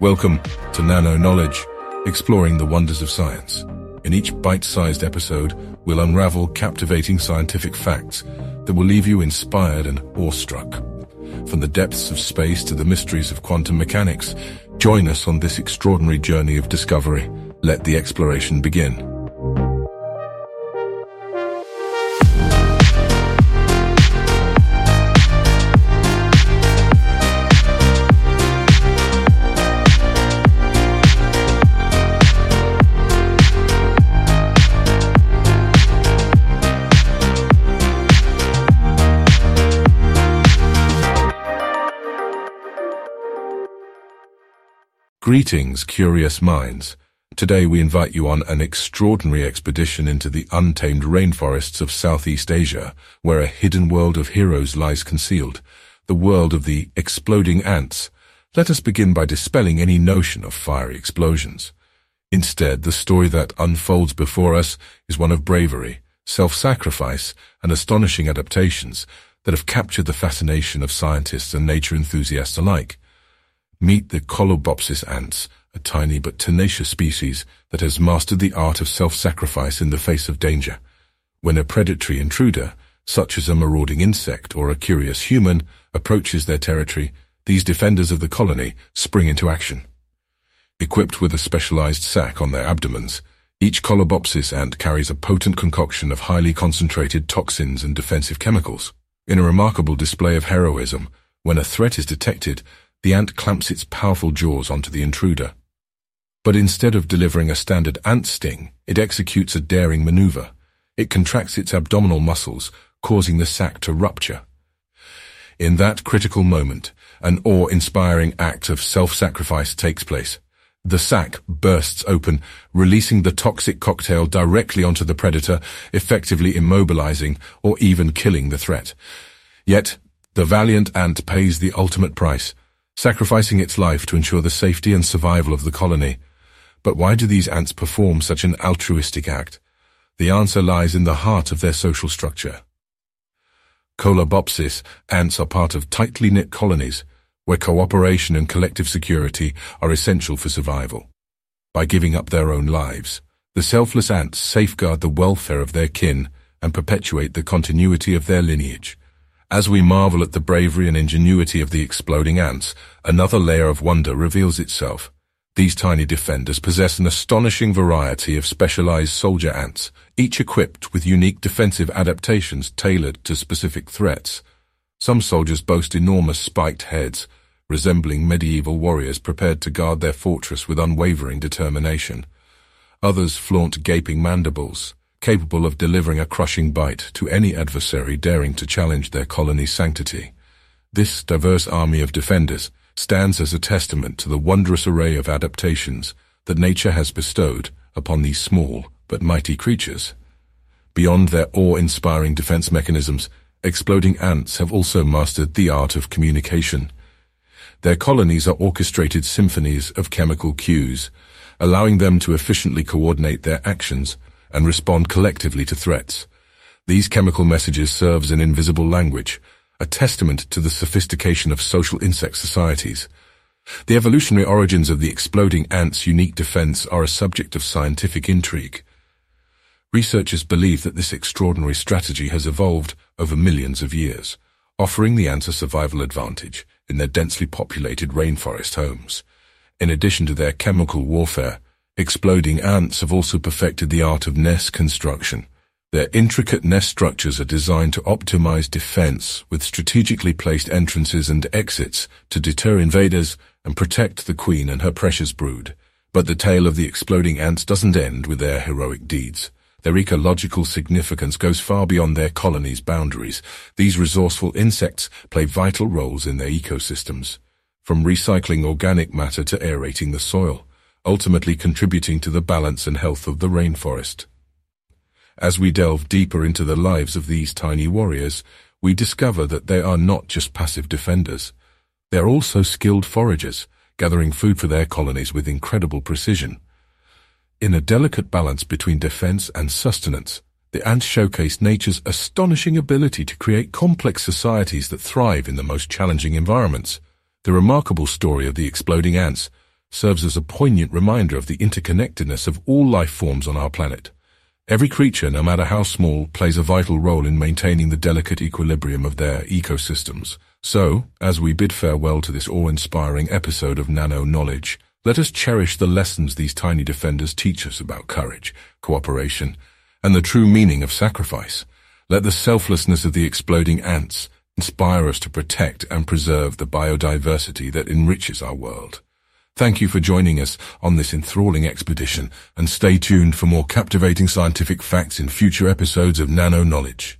Welcome to Nano Knowledge, exploring the wonders of science. In each bite-sized episode, we'll unravel captivating scientific facts that will leave you inspired and awestruck. From the depths of space to the mysteries of quantum mechanics, join us on this extraordinary journey of discovery. Let the exploration begin. Greetings, curious minds. Today we invite you on an extraordinary expedition into the untamed rainforests of Southeast Asia, where a hidden world of heroes lies concealed, the world of the exploding ants. Let us begin by dispelling any notion of fiery explosions. Instead, the story that unfolds before us is one of bravery, self-sacrifice, and astonishing adaptations that have captured the fascination of scientists and nature enthusiasts alike. Meet the Colobopsis ants, a tiny but tenacious species that has mastered the art of self-sacrifice in the face of danger. When a predatory intruder, such as a marauding insect or a curious human, approaches their territory, these defenders of the colony spring into action. Equipped with a specialized sac on their abdomens, each Colobopsis ant carries a potent concoction of highly concentrated toxins and defensive chemicals. In a remarkable display of heroism, when a threat is detected, the ant clamps its powerful jaws onto the intruder. But instead of delivering a standard ant sting, it executes a daring maneuver. It contracts its abdominal muscles, causing the sac to rupture. In that critical moment, an awe-inspiring act of self-sacrifice takes place. The sac bursts open, releasing the toxic cocktail directly onto the predator, effectively immobilizing or even killing the threat. Yet, the valiant ant pays the ultimate price, sacrificing its life to ensure the safety and survival of the colony. But why do these ants perform such an altruistic act? The answer lies in the heart of their social structure. Colobopsis ants are part of tightly knit colonies where cooperation and collective security are essential for survival. By giving up their own lives, the selfless ants safeguard the welfare of their kin and perpetuate the continuity of their lineage. As we marvel at the bravery and ingenuity of the exploding ants, another layer of wonder reveals itself. These tiny defenders possess an astonishing variety of specialized soldier ants, each equipped with unique defensive adaptations tailored to specific threats. Some soldiers boast enormous spiked heads, resembling medieval warriors prepared to guard their fortress with unwavering determination. Others flaunt gaping mandibles, capable of delivering a crushing bite to any adversary daring to challenge their colony's sanctity. This diverse army of defenders stands as a testament to the wondrous array of adaptations that nature has bestowed upon these small but mighty creatures. Beyond their awe-inspiring defense mechanisms, exploding ants have also mastered the art of communication. Their colonies are orchestrated symphonies of chemical cues, allowing them to efficiently coordinate their actions and respond collectively to threats. These chemical messages serve as an invisible language, a testament to the sophistication of social insect societies. The evolutionary origins of the exploding ant's unique defense are a subject of scientific intrigue. Researchers believe that this extraordinary strategy has evolved over millions of years, offering the ants a survival advantage in their densely populated rainforest homes. In addition to their chemical warfare, Exploding ants have also perfected the art of nest construction. Their intricate nest structures are designed to optimize defense with strategically placed entrances and exits to deter invaders and protect the queen and her precious brood. But the tale of the exploding ants doesn't end with their heroic deeds. Their ecological significance goes far beyond their colony's boundaries. These resourceful insects play vital roles in their ecosystems, from recycling organic matter to aerating the soil ultimately contributing to the balance and health of the rainforest. As we delve deeper into the lives of these tiny warriors, we discover that they are not just passive defenders. They are also skilled foragers, gathering food for their colonies with incredible precision. In a delicate balance between defense and sustenance, the ants showcase nature's astonishing ability to create complex societies that thrive in the most challenging environments. The remarkable story of the exploding ants serves as a poignant reminder of the interconnectedness of all life forms on our planet. Every creature, no matter how small, plays a vital role in maintaining the delicate equilibrium of their ecosystems. So, as we bid farewell to this awe-inspiring episode of Nano Knowledge, let us cherish the lessons these tiny defenders teach us about courage, cooperation, and the true meaning of sacrifice. Let the selflessness of the exploding ants inspire us to protect and preserve the biodiversity that enriches our world. Thank you for joining us on this enthralling expedition and stay tuned for more captivating scientific facts in future episodes of Nano Knowledge.